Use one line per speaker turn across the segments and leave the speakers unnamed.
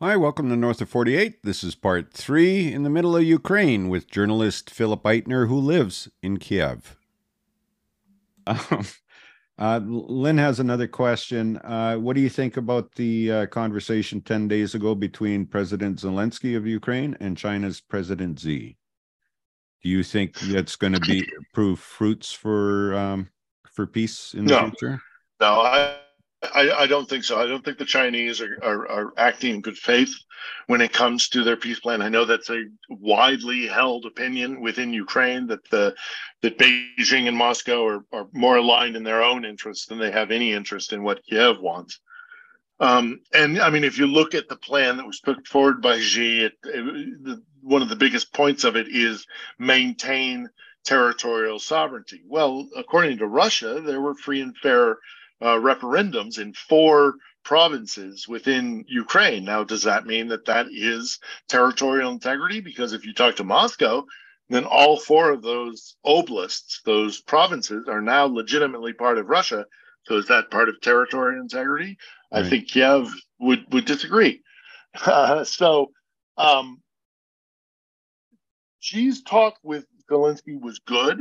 Hi, welcome to North of 48. This is part three in the middle of Ukraine with journalist Philip Ittner, who lives in Kiev. Um, uh, Lynn has another question. Uh, what do you think about the uh, conversation 10 days ago between President Zelensky of Ukraine and China's President Xi? Do you think that's going to be prove fruits for um, for peace in the
no.
future?
No, I I, I, don't think so. I don't think the Chinese are, are, are, acting in good faith when it comes to their peace plan. I know that's a widely held opinion within Ukraine that the that Beijing and Moscow are, are more aligned in their own interests than they have any interest in what Kiev wants. Um, and I mean, if you look at the plan that was put forward by Xi, it, it, the, one of the biggest points of it is maintain territorial sovereignty. Well, according to Russia, there were free and fair uh, referendums in four provinces within Ukraine. Now, does that mean that that is territorial integrity? Because if you talk to Moscow, then all four of those oblasts, those provinces, are now legitimately part of Russia. So is that part of territorial integrity? Right. I think Kiev would would disagree. Uh, so, um, Xi's talk with Zelensky was good.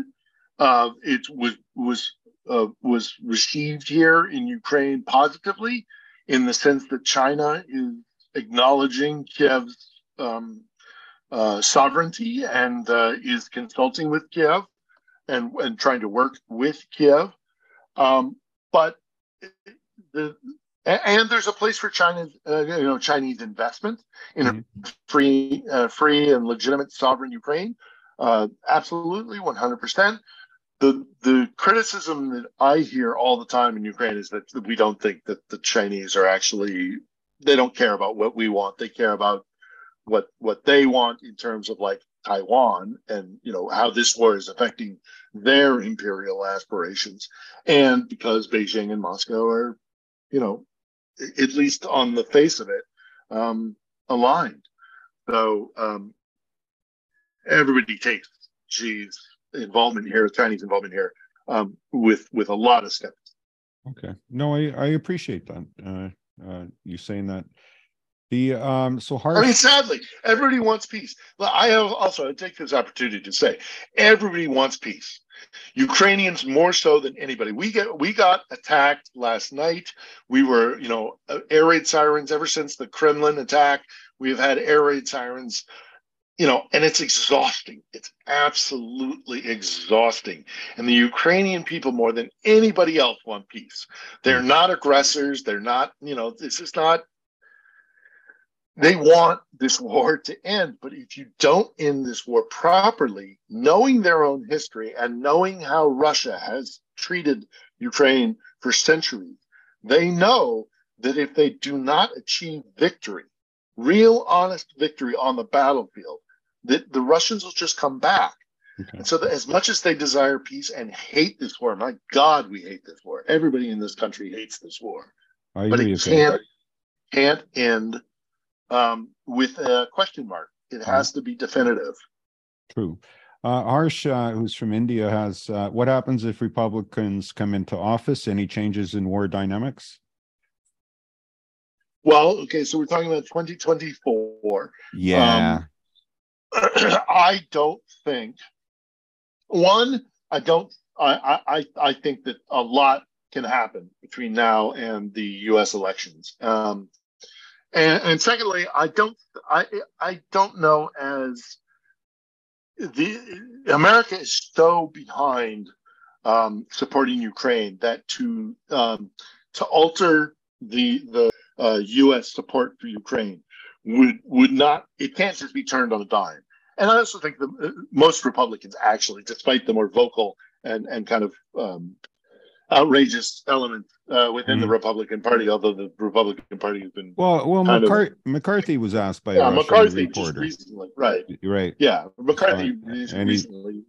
Uh, it was was uh, was received here in Ukraine positively, in the sense that China is acknowledging Kiev's um, uh, sovereignty and uh, is consulting with Kiev and, and trying to work with Kiev. Um, but the and there's a place for China's, uh, you know, Chinese investment in a mm-hmm. free, uh, free and legitimate sovereign Ukraine. Uh, absolutely, 100% the the criticism that I hear all the time in Ukraine is that we don't think that the Chinese are actually they don't care about what we want. They care about what what they want in terms of like Taiwan and you know how this war is affecting their imperial aspirations. And because Beijing and Moscow are, you know, at least on the face of it, um, aligned. So um, everybody takes Xi's involvement here, Chinese involvement here, um, with with a lot of skepticism.
Okay, no, I I appreciate that. Uh, uh, you saying that. The um so hard.
I mean, sadly, everybody wants peace. But I have also I take this opportunity to say, everybody wants peace. Ukrainians more so than anybody. We get we got attacked last night. We were, you know, air raid sirens ever since the Kremlin attack. We have had air raid sirens you know, and it's exhausting. It's absolutely exhausting. And the Ukrainian people, more than anybody else, want peace. They're hmm. not aggressors. They're not, you know, this is not, they want this war to end. But if you don't end this war properly, knowing their own history and knowing how Russia has treated Ukraine for centuries, they know that if they do not achieve victory, real honest victory on the battlefield, the, the Russians will just come back. Okay. And so, that as much as they desire peace and hate this war, my God, we hate this war. Everybody in this country hates this war,
I
but it can't can't end um, with a question mark. It has to be definitive.
True. Uh, Harsh, uh, who's from India, has uh, what happens if Republicans come into office? Any changes in war dynamics?
Well, okay, so we're talking about 2024.
Yeah. Um,
I don't think one. I don't. I, I I think that a lot can happen between now and the U.S. elections. Um, and, and secondly, I don't. I I don't know as the America is so behind um, supporting Ukraine that to um, to alter the the uh, U.S. support for Ukraine would would not it can't just be turned on a dime. And I also think that uh, most Republicans actually, despite the more vocal and and kind of um, outrageous element uh, within mm. the mm-hmm. Republican Party, although the Republican Party has been
well. Well, McCar- of, McCarthy was asked by
yeah,
a
McCarthy
reporter.
recently, right?
Right.
Yeah, McCarthy uh, recently.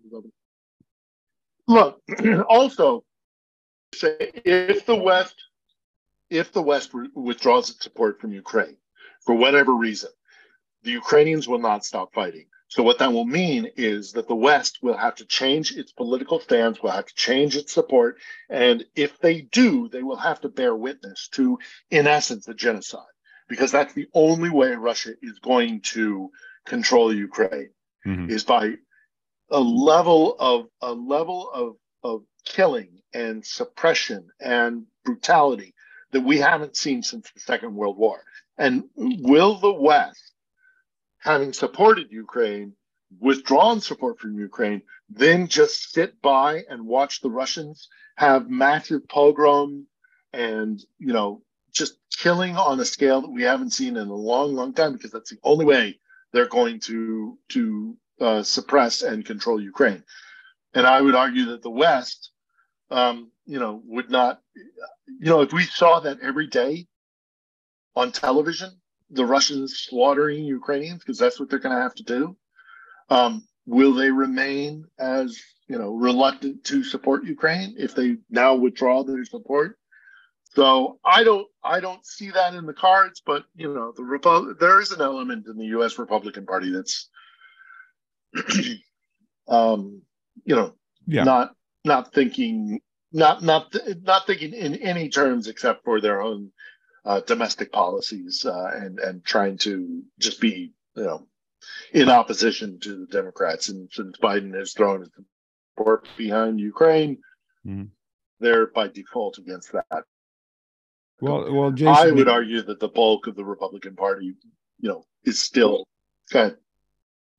Look, also, say if the West, if the West withdraws its support from Ukraine, for whatever reason, the Ukrainians will not stop fighting. So, what that will mean is that the West will have to change its political stance, will have to change its support. And if they do, they will have to bear witness to, in essence, a genocide. because that's the only way Russia is going to control Ukraine
Mhm.
is by a level of a level of of killing and suppression and brutality that we haven't seen since the Second World War. And will the West, having supported Ukraine, withdrawn support from Ukraine, then just sit by and watch the Russians have massive pogroms and you know just killing on a scale that we haven't seen in a long, long time because that's the only way they're going to to uh, suppress and control Ukraine. And I would argue that the West, um, you know, would not, you know, if we saw that every day on television, the Russians slaughtering Ukrainians because that's what they're going to have to do. Um, will they remain as you know reluctant to support Ukraine if they now withdraw their support? So I don't I don't see that in the cards, but you know the Repo- there is an element in the U.S. Republican Party that's um, you know
Yeah.
not not thinking not not not thinking in any terms except for their own uh, domestic policies uh, and and trying to just be you know in opposition to the Democrats. And since Biden has thrown his support behind Ukraine,
Mhm.
they're by default against that.
Well, well, Jason,
I would argue that the bulk of the Republican Party, you know, is still kind of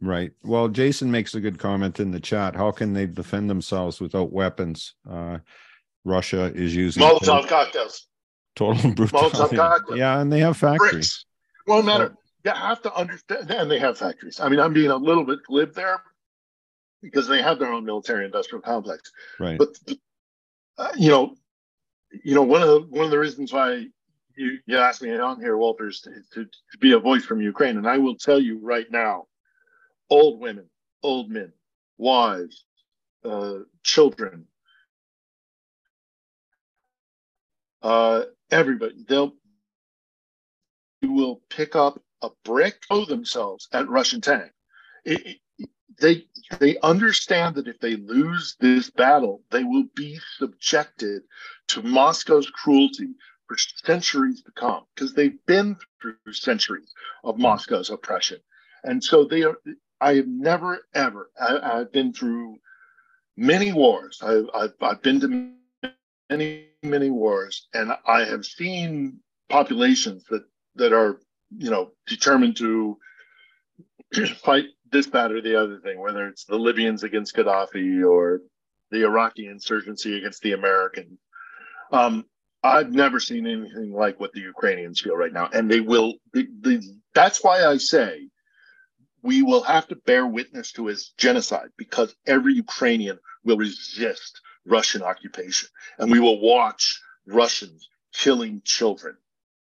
Right. Well, Jason makes a good comment in the chat. How can they defend themselves without weapons? Uh, Russia is using
Molotov cocktails,
total brutality.
cocktails.
Yeah, and they have factories.
bricks. Won't matter. You have to understand, and they have factories. I mean, I'm being a little bit glib there because they have their own military industrial complex.
Right.
But uh, you know, you know, one of the one of the reasons why you, you asked me on here, Walters, to, to, to be a voice from Ukraine, and I will tell you right now, old women, old men, wives, uh, children, uh, everybody, they'll you will pick up a brick, throw themselves at Russian tank. It, it- they they understand that if they lose this battle, they will be subjected to Moscow's cruelty for centuries to come because they've been through centuries of Moscow's oppression, and so they are. I have never ever. I, I've been through many wars. I, I've I've been to many many wars, and I have seen populations that that are you know determined to fight this, that, or the other thing, whether it's the Libyans against Gaddafi or the Iraqi insurgency against the Americans. Um, I've never seen anything like what the Ukrainians feel right now, and they will. That's why I say we will have to bear witness to his genocide because every Ukrainian will resist Russian occupation, and we will watch Russians killing children,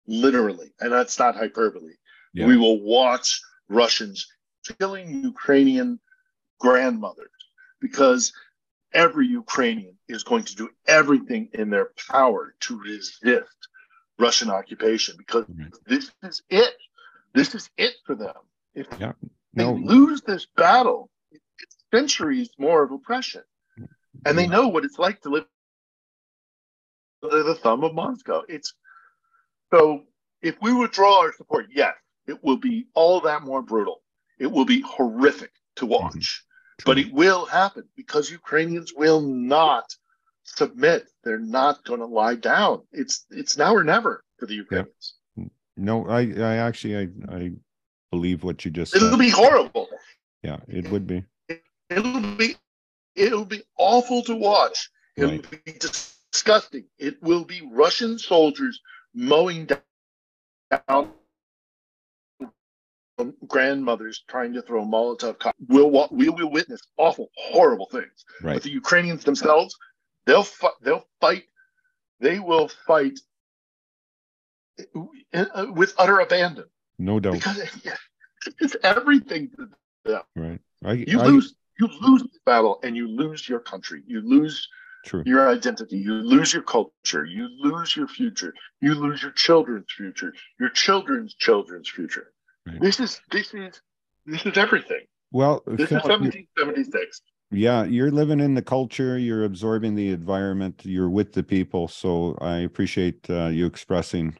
literally, and that's not hyperbole.
Yeah.
We will watch Russians killing Ukrainian grandmothers because every Ukrainian is going to do everything in their power to resist Russian occupation because
Right.
this is it. This is it for them. If
Yeah.
they
No.
lose this battle, it's centuries more of oppression. And they know what it's like to live under the thumb of Moscow. It's so if we withdraw our support, yes, it will be all that more brutal. It will be horrific to mm-hmm. watch, but it will happen because Ukrainians will not submit. They're not going to lie down. It's it's now or never for the Ukrainians.
no, I, I actually, I, I believe what you just
It'll
said.
be horrible.
Yeah, it would be.
It'll be it'll be awful to watch. It'll
Right.
be disgusting. It will be Russian soldiers mowing down grandmothers trying to throw Molotov. Co- we'll we will witness awful, horrible things.
Right.
But the Ukrainians themselves, they'll fi- they'll fight. They will fight uh, with utter abandon
No doubt.
because it's everything to them.
Right. I,
You
I,
lose you lose the battle and you lose your country. You lose
True.
your identity. You lose your culture. You lose your future. You lose your children's future. Your children's children's future.
Right.
This is this is this is everything.
Well,
This
Phil,
is 1776.
yeah, you're living in the culture, you're absorbing the environment, you're with the people. So I appreciate uh, you expressing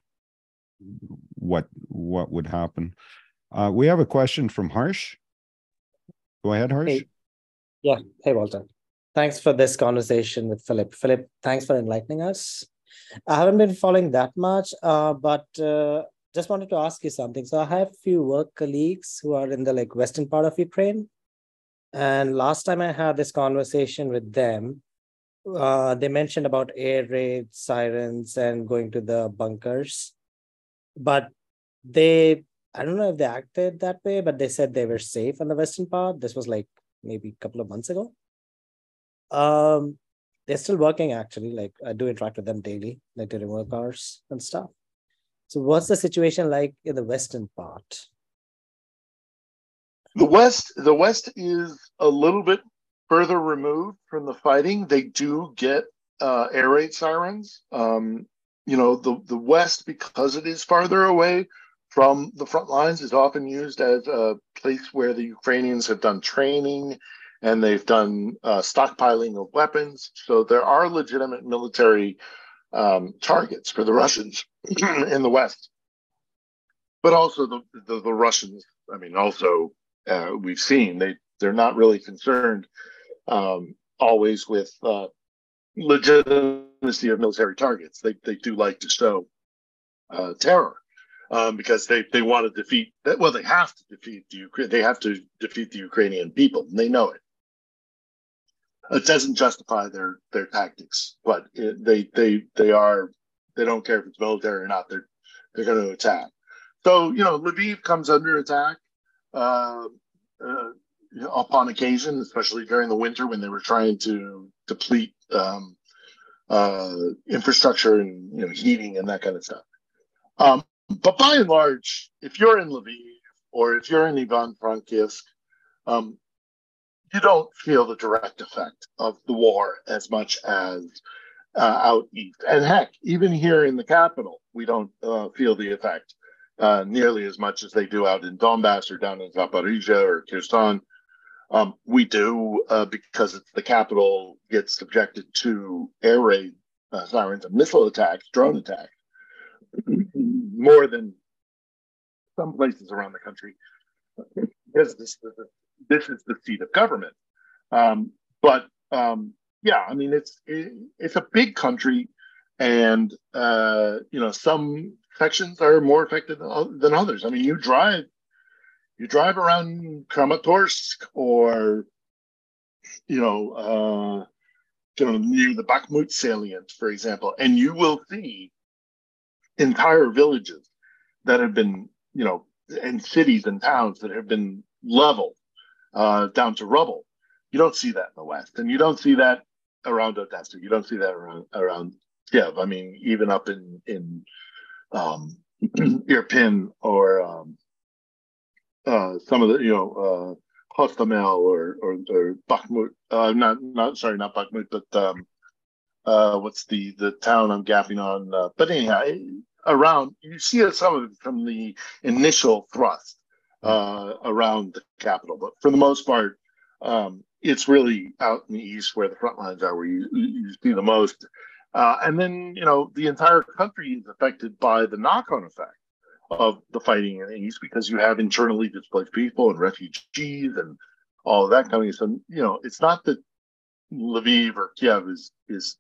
what what would happen. Uh, we have a question from Harsh. Go ahead, Harsh.
Hey. Yeah. Hey, Walter. Thanks for this conversation with Philip. Philip, thanks for enlightening us. I haven't been following that much, uh, but uh, just wanted to ask you something. So I have a few work colleagues who are in the like western part of Ukraine, and last time I had this conversation with them, uh, they mentioned about air raid sirens, and going to the bunkers. But they, I don't know if they acted that way, but they said they were safe on the western part. This was like maybe a couple of months ago. Um, they're still working actually. Like I do interact with them daily, like to remove cars and stuff. So, what's the situation like in the western part?
The west, the west is a little bit further removed from the fighting. They do get uh, air raid sirens. Um, you know, the the west because it is farther away from the front lines is often used as a place where the Ukrainians have done training and they've done uh, stockpiling of weapons. So there are legitimate military um, targets for the Russians in the West. But also the, the, the Russians, I mean, also uh, we've seen they they're not really concerned um, always with uh, legitimacy of military targets. They they do like to show uh, terror um, because they they want to defeat. Well, they have to defeat the Ukraine. They have to defeat the Ukrainian people. And they know it. It doesn't justify their their tactics, but it, they they they are they don't care if it's military or not. They're they're going to attack. So you know, Lviv comes under attack. Uh, uh, upon occasion, especially during the winter when they were trying to deplete um, uh, infrastructure and you know heating and that kind of stuff. Um, but by and large, if you're in Lviv or if you're in Ivano-Frankivsk, um, you don't feel the direct effect of the war as much as uh, out east. And heck, even here in the capital, we don't uh, feel the effect uh, nearly as much as they do out in Donbass or down in Zaporizhia or Kherson. Um, we do uh, because it's the capital gets subjected to air raid uh, sirens and missile attacks, drone attacks, more than some places around the country because this, this is the seat of government. Um, but um, yeah, I mean it's it, it's a big country, and uh, you know some sections are more affected than others. I mean, you drive you drive around Kramatorsk or you know uh, you know near the Bakhmut salient, for example, and you will see entire villages that have been you know and cities and towns that have been leveled uh, down to rubble. You don't see that in the West, and you don't see that around Odessa. You don't see that around around Kiev. I mean, even up in in um, Irpin or um, uh, some of the you know uh, Hostomel or or, or Bakhmut. Uh, not not sorry, not Bakhmut, but um, uh, what's the the town I'm gapping on? Uh, but anyhow, around you see some of it from the initial thrust uh, around the capital, but for the most part, um, it's really out in the east where the front lines are, where you, you see the most. Uh, and then, you know, the entire country is affected by the knock-on effect of the fighting in the east because you have internally displaced people and refugees and all of that coming. So you know, it's not that Lviv or Kiev is is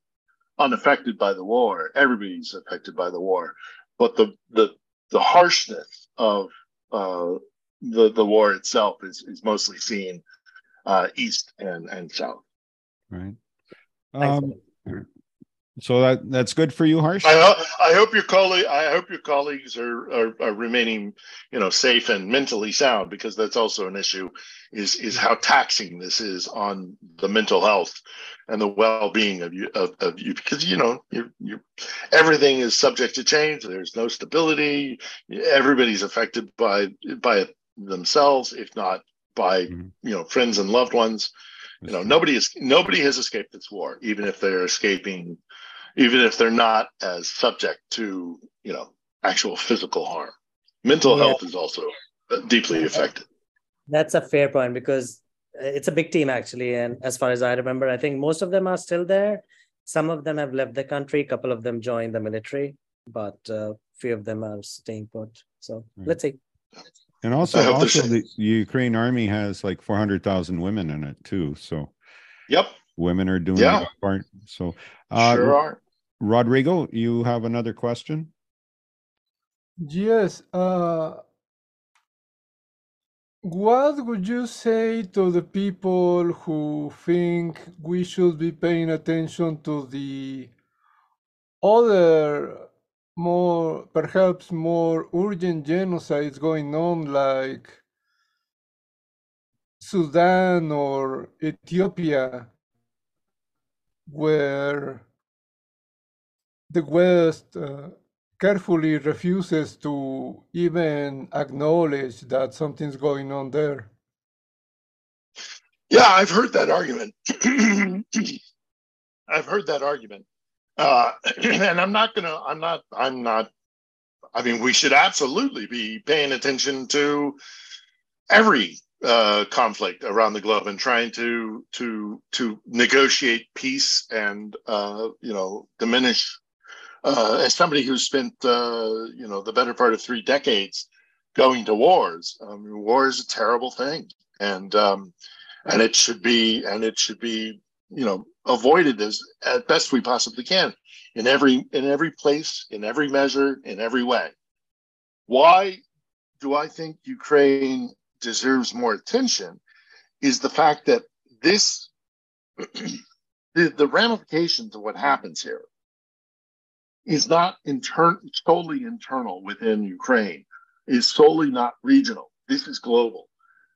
unaffected by the war. Everybody's affected by the war, but the the the harshness of uh, the the war itself is is mostly seen uh, east and and south.
Right. Um, so that that's good for you, Harsh.
I, I hope your colleague, I hope your colleagues are, are, are remaining, you know, safe and mentally sound because that's also an issue. Is is how taxing this is on the mental health and the well being of you of, of you because you know you you everything is subject to change. There's no stability. Everybody's affected by by it themselves, if not by mm-hmm. you know friends and loved ones. You know, nobody is nobody has escaped this war, even if they're escaping even if they're not as subject to you know actual physical harm mental yeah. health is also deeply affected
that's a fair point because it's a big team actually and as far as i remember i think most of them are still there some of them have left the country a couple of them joined the military but uh, few of them are staying put. So right. let's see.
And also, also the, the Ukraine army has like 400,000 women in it too. So,
yep,
women are doing yeah. part. So,
uh, sure are.
Rodrigo, you have another question?
Yes. Uh, what would you say to the people who think we should be paying attention to the other more perhaps more urgent genocides going on like Sudan or Ethiopia where the West uh, carefully refuses to even acknowledge that something's going on there.
Yeah, I've heard that argument. I've heard that argument. Uh, and I'm not gonna. I'm not. I'm not. I mean, we should absolutely be paying attention to every uh, conflict around the globe and trying to to to negotiate peace and uh, you know diminish. Uh, as somebody who spent uh, you know the better part of three decades going to wars, um, war is a terrible thing, and um, and it should be and it should be you know avoided as at best we possibly can in every in every place in every measure in every way. Why do i think ukraine deserves more attention is the fact that this the, the ramifications of what happens here is not intern solely internal within ukraine is solely not regional. This is global.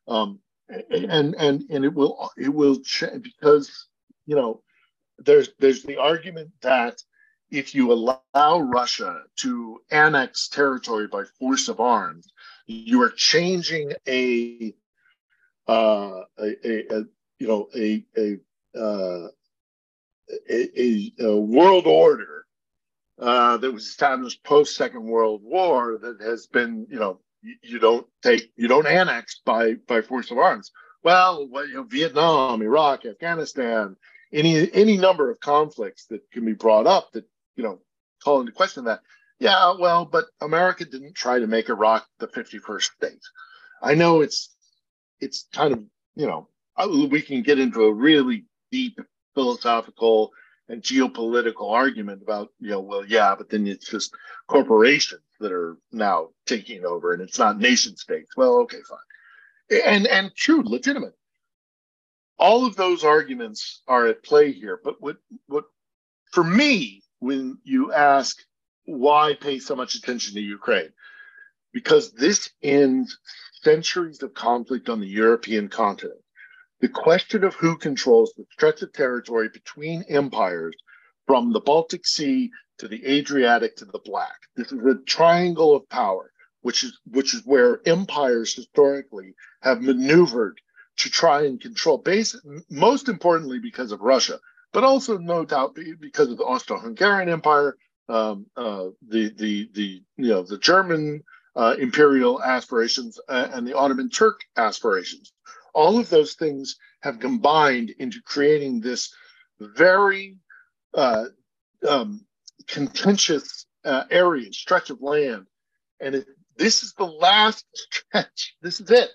Um, and and and it will it will change because you know, there's there's the argument that if you allow Russia to annex territory by force of arms, you are changing a uh, a, a, a, you know a a, uh, a, a world order uh, that was established post Second World War that has been you know you, don't take you don't annex by by force of arms. Well, you know, Vietnam, Iraq, Afghanistan, any any number of conflicts that can be brought up that you know call into question that yeah well but america didn't try to make iraq the 51st state i know it's it's kind of you know we can get into a really deep philosophical geopolitical argument about you know well yeah but then it's just corporations that are now taking over and it's not nation states well okay fine and and true legitimate all of those arguments are at play here. But what what for me, when you ask why pay so much attention to Ukraine, because this ends centuries of conflict on the European continent. The question of who controls the stretch of territory between empires from the Baltic Sea to the Adriatic to the Black. This is a triangle of power, which is which is where empires historically have maneuvered to try and control base most importantly because of Russia, but also no doubt because of the Austro-Hungarian Empire, um, uh, the the the you know the German uh, imperial aspirations uh, and the Ottoman Turk aspirations. All of those things have combined into creating this very uh, um, contentious uh, area, stretch of land, and it, this is the last stretch. This is it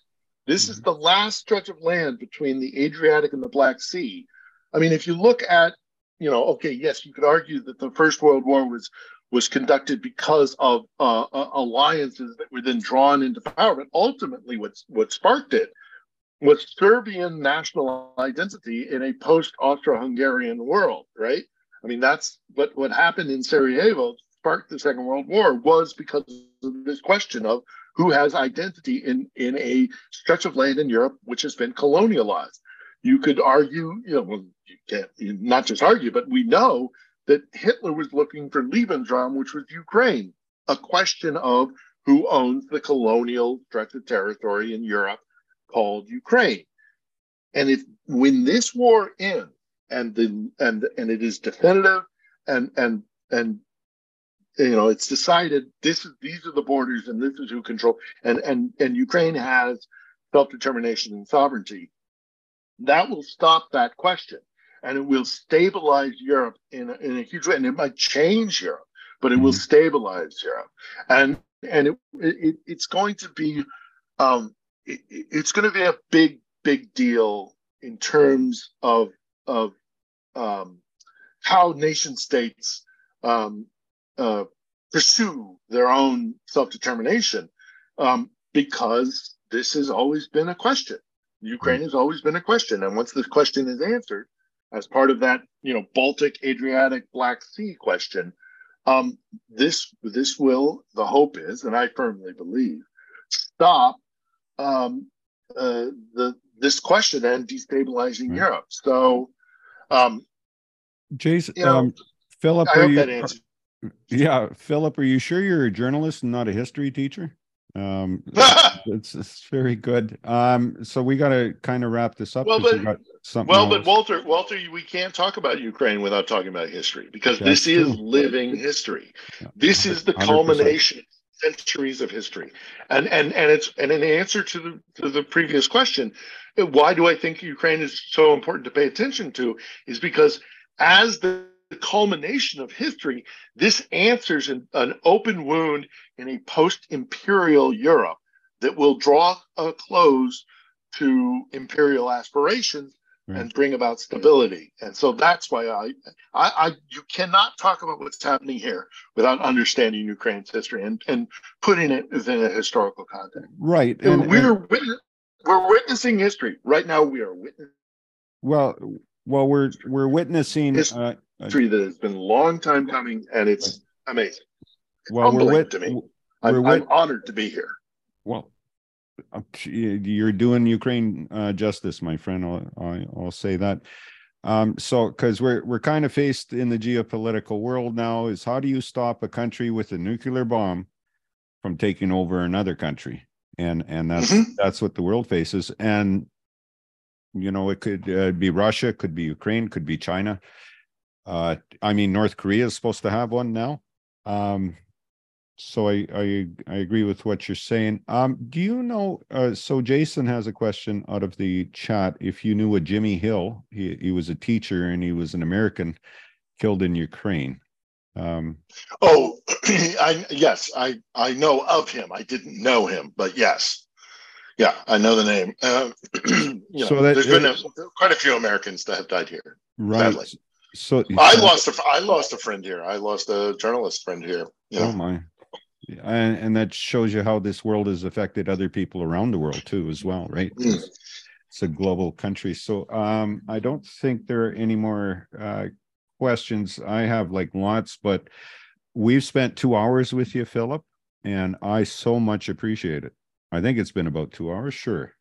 this mm-hmm. is the last stretch of land between the Adriatic and the Black Sea. I mean, if you look at, you know, okay, yes, you could argue that the First World War was was conducted because of uh, uh, alliances that were then drawn into power, but ultimately, what what sparked it was Serbian national identity in a post Austro-Hungarian world, right? I mean, that's what what happened in Sarajevo sparked the Second World War was because of this question of who has identity in, in a stretch of land in Europe which has been colonialized. You could argue, you know, well, you can't not just argue, but we know that Hitler was looking for Lebensraum, which was Ukraine, a question of who owns the colonial stretch of territory in Europe called Ukraine. And if when this war ends and the and and it is definitive and and and you know it's decided this is these are the borders and this is who control and and and ukraine has self-determination and sovereignty that will stop that question. And it will stabilize europe in a, in a huge way. And it might change europe but it will stabilize Europe, and and it, it it's going to be um, it, it's going to be a big big deal in terms of of um, how nation states um, uh, pursue their own self determination, um, because this has always been a question. Ukraine has always been a question, and once this question is answered, as part of that, you know, Baltic, Adriatic, Black Sea question, um, this this will the hope is, and I firmly believe, stop um, uh, the this question and destabilizing right. Europe. So, um,
Jason, you know, um, Philip, I hope you, that answers. Yeah, Philip, are you sure you're a journalist and not a history teacher? Um, it's, it's very good. Um, so we got to kind of wrap this up.
Well, but, we well, else. but Walter, Walter, we can't talk about Ukraine without talking about history because That's this is living history. This is the 100%. culmination centuries of history, and and and it's and in answer to the to the previous question, why do I think Ukraine is so important to pay attention to? Is because as the culmination of history, this answers an, an open wound in a post imperial Europe that will draw a close to imperial aspirations right. and bring about stability. And so that's why I, I, I, you cannot talk about what's happening here without understanding Ukraine's history and, and putting it within a historical context.
Right.
And, we're, and, witness, we're witnessing history right now. We are witnessing.
Well, well, we're we're witnessing uh,
history that has been a long time coming, and it's amazing. Well, we're wit- to me. I'm, wit- I'm, honored to be here.
Well, uh, you're doing Ukraine uh, justice, my friend. I'll, I'll say that. Um, so, because we're we're kind of faced in the geopolitical world now, is how do you stop a country with a nuclear bomb from taking over another country? And and that's mm-hmm. that's what the world faces. And you know, it could uh, be Russia, could be Ukraine, could be China. Uh, I mean, North Korea is supposed to have one now. Um, so I, I I agree with what you're saying. Um, do you know? Uh, so Jason has a question out of the chat. If you knew a Jimmy Hill, he he was a teacher and he was an American killed in Ukraine. Um,
oh, I yes, I I know of him. I didn't know him, but yes, yeah, I know the name. Uh, you know, so that, there's been a, quite a few Americans that have died here.
Right. Sadly. So
I lost a I lost a friend here. I lost a journalist friend here.
You know? Oh my. And, and that shows you how this world has affected other people around the world too, as well, right? Mm. It's a global country. So um, I don't think there are any more uh, questions. I have like lots, but we've spent two hours with you, Philip, and I so much appreciate it. I think it's been about two hours, sure.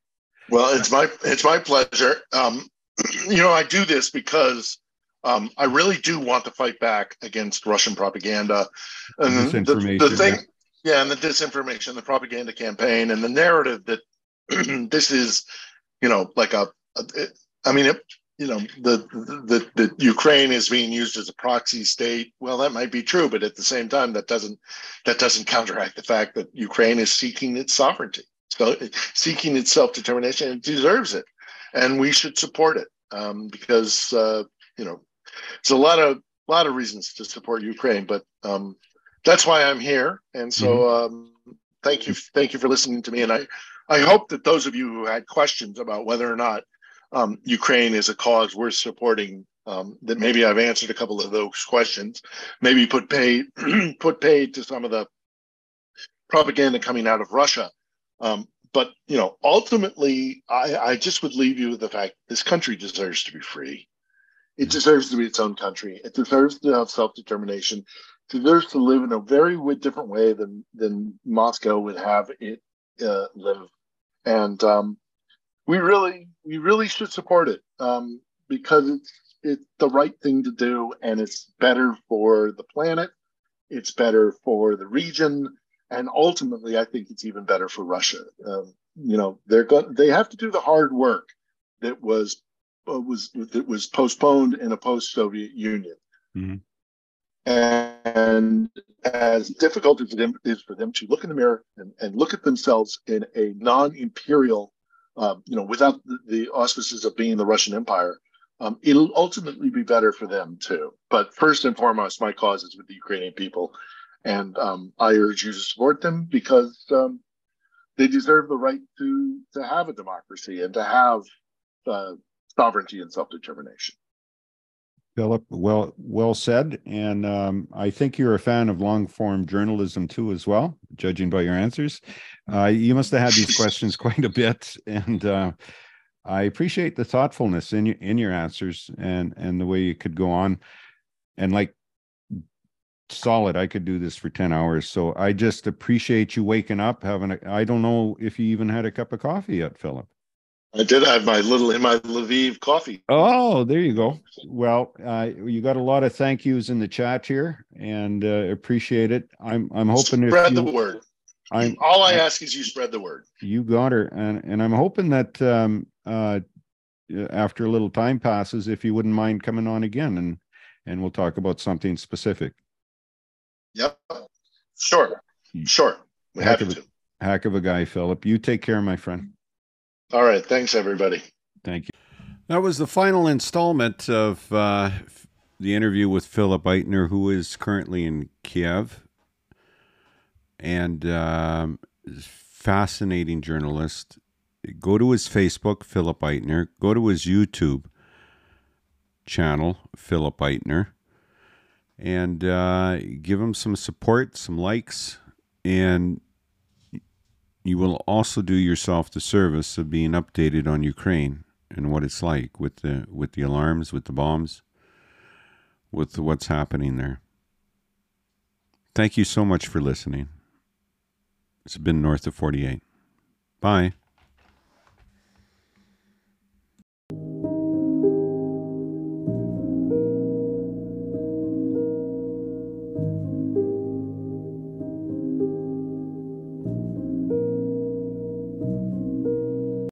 Well, it's my it's my pleasure. Um, you know, I do this because um, I really do want to fight back against Russian propaganda and the, the thing. Yeah, and the disinformation, the propaganda campaign, and the narrative that this is, you know, like a. a I mean, it, you know, the, the the Ukraine is being used as a proxy state. Well, that might be true, but at the same time, that doesn't that doesn't counteract the fact that Ukraine is seeking its sovereignty, so seeking its self determination. It deserves it, and we should support it um, because uh, you know it's a lot of a lot of reasons to support Ukraine, but um, that's why I'm here. And so, mm-hmm. um, thank you, thank you for listening to me. And I, I hope that those of you who had questions about whether or not um, Ukraine is a cause worth supporting, um, that maybe I've answered a couple of those questions. Maybe put paid put paid to some of the propaganda coming out of Russia. Um, but you know, ultimately, I, I just would leave you with the fact this country deserves to be free. It deserves to be its own country. It deserves to have self determination. Deserves to live in a very different way than than Moscow would have it uh, live. And um, we really, we really should support it um, because it's it's the right thing to do, and it's better for the planet. It's better for the region, and ultimately, I think it's even better for Russia. Um, you know, they're going they have to do the hard work that was uh, was that was postponed in a post-Soviet Union. Mm-hmm. And as difficult as it is for them to look in the mirror and, and look at themselves in a non-imperial, uh, you know, without the, the, auspices of being the Russian Empire, um, it'll ultimately be better for them too. But first and foremost, my cause is with the Ukrainian people, and um, I urge you to support them because um, they deserve the right to to have a democracy and to have uh, sovereignty and self determination.
Philip, well, well said. And um, I think you're a fan of long form journalism too, as well, judging by your answers. Uh, you must have had these questions quite a bit, and uh, I appreciate the thoughtfulness in your in your answers and and the way you could go on. And like solid, I could do this for ten hours. So I just appreciate you waking up, having a. I don't know if you even had a cup of coffee yet, Philip.
I did have my little in my Lviv coffee.
Oh, there you go. Well, uh, you got a lot of thank yous in the chat here, and uh, appreciate it. I'm I'm hoping to
spread
you,
the word.
I'm,
All I ask is you spread the word.
You got her, and and I'm hoping that um, uh, after a little time passes, if you wouldn't mind coming on again, and and we'll talk about something specific.
Yep. Sure. Sure. We have
of a-
to.
Heck of a guy, Philip. You take care, my friend.
All right. Thanks, everybody.
Thank you. That was the final installment of uh, the interview with Philip Ittner, who is currently in Kiev and um, fascinating journalist. Go to his Facebook, Philip Ittner. Go to his YouTube channel, Philip Ittner, and uh, give him some support, some likes, and you will also do yourself the service of being updated on Ukraine and what it's like with the with the alarms, with the bombs, with what's happening there. Thank you so much for listening. It's been north of 48. Bye.